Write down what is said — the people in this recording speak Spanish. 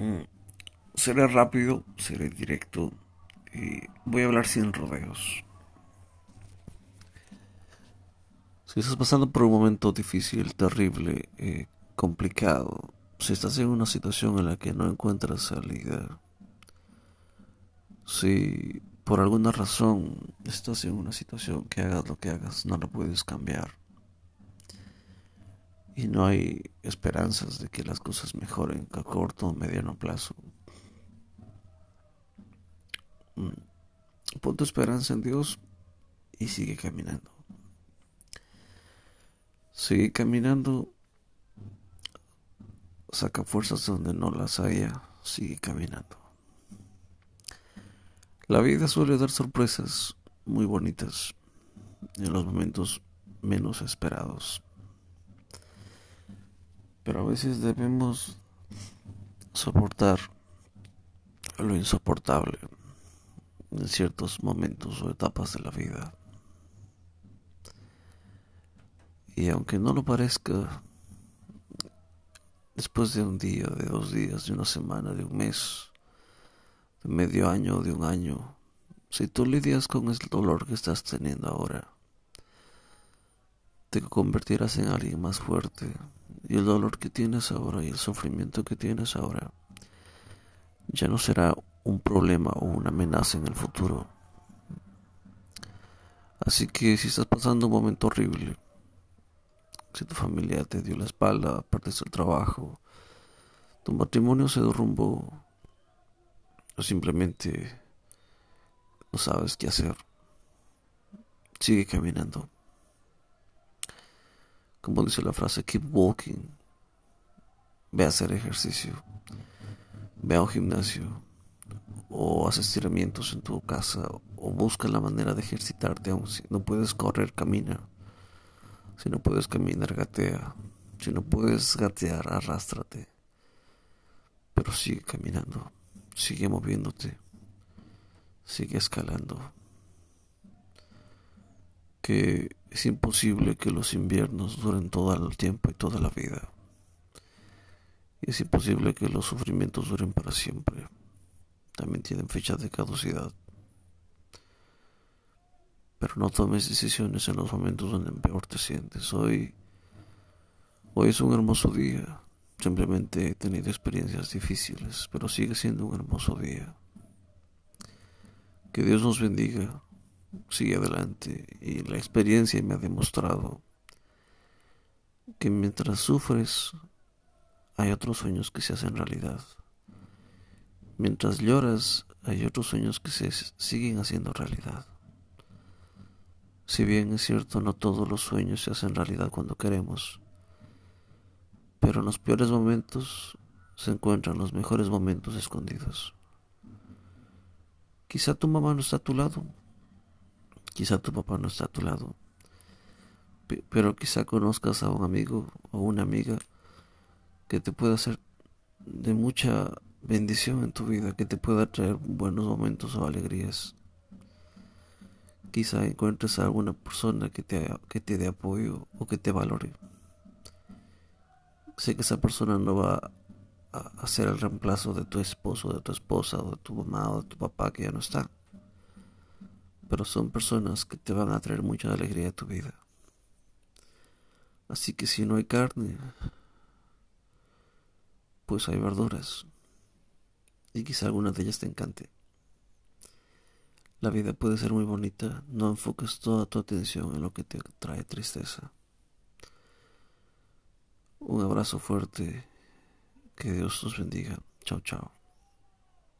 Mm, seré rápido, seré directo y voy a hablar sin rodeos. Si estás pasando por un momento difícil, terrible, eh, complicado, si estás en una situación en la que no encuentras salida, si por alguna razón estás en una situación que hagas lo que hagas, no lo puedes cambiar y no hay esperanzas de que las cosas mejoren a corto o mediano plazo. Mm, pon tu esperanza en Dios y sigue caminando. Sigue caminando, saca fuerzas donde no las haya, sigue caminando. La vida suele dar sorpresas muy bonitas en los momentos menos esperados. Pero a veces debemos soportar lo insoportable en ciertos momentos o etapas de la vida. Y aunque no lo parezca, después de un día, de dos días, de una semana, de un mes, de medio año, de un año, si tú lidias con el dolor que estás teniendo ahora, te convertirás en alguien más fuerte, y el dolor que tienes ahora y el sufrimiento que tienes ahora ya no será un problema o una amenaza en el futuro. Así que si estás pasando un momento horrible, si tu familia te dio la espalda, perdiste el trabajo, tu matrimonio se derrumbó, o simplemente no sabes qué hacer, sigue caminando como dice la frase, keep walking. Ve a hacer ejercicio. Ve a un gimnasio. O haz estiramientos en tu casa. O busca la manera de ejercitarte. Aun si no puedes correr, camina. Si no puedes caminar, gatea. Si no puedes gatear, arrástrate. Pero sigue caminando. Sigue moviéndote. Sigue escalando. Que es imposible que los inviernos duren todo el tiempo y toda la vida. Y es imposible que los sufrimientos duren para siempre. También tienen fecha de caducidad. Pero no tomes decisiones en los momentos donde peor te sientes. Hoy, hoy es un hermoso día. Simplemente he tenido experiencias difíciles, pero sigue siendo un hermoso día. Que Dios nos bendiga sigue adelante y la experiencia me ha demostrado que mientras sufres hay otros sueños que se hacen realidad. Mientras lloras hay otros sueños que se siguen haciendo realidad. Si bien es cierto, no todos los sueños se hacen realidad cuando queremos, pero en los peores momentos se encuentran los mejores momentos escondidos. Quizá tu mamá no está a tu lado, Quizá tu papá no está a tu lado, pero quizá conozcas a un amigo o una amiga que te pueda hacer de mucha bendición en tu vida, que te pueda traer buenos momentos o alegrías. Quizá encuentres a alguna persona que te, que te dé apoyo o que te valore. Sé que esa persona no va a hacer el reemplazo de tu esposo, de tu esposa, o de tu mamá o de tu papá que ya no está pero son personas que te van a traer mucha alegría a tu vida. Así que si no hay carne, pues hay verduras. Y quizá alguna de ellas te encante. La vida puede ser muy bonita, no enfoques toda tu atención en lo que te trae tristeza. Un abrazo fuerte, que Dios nos bendiga. Chao, chao.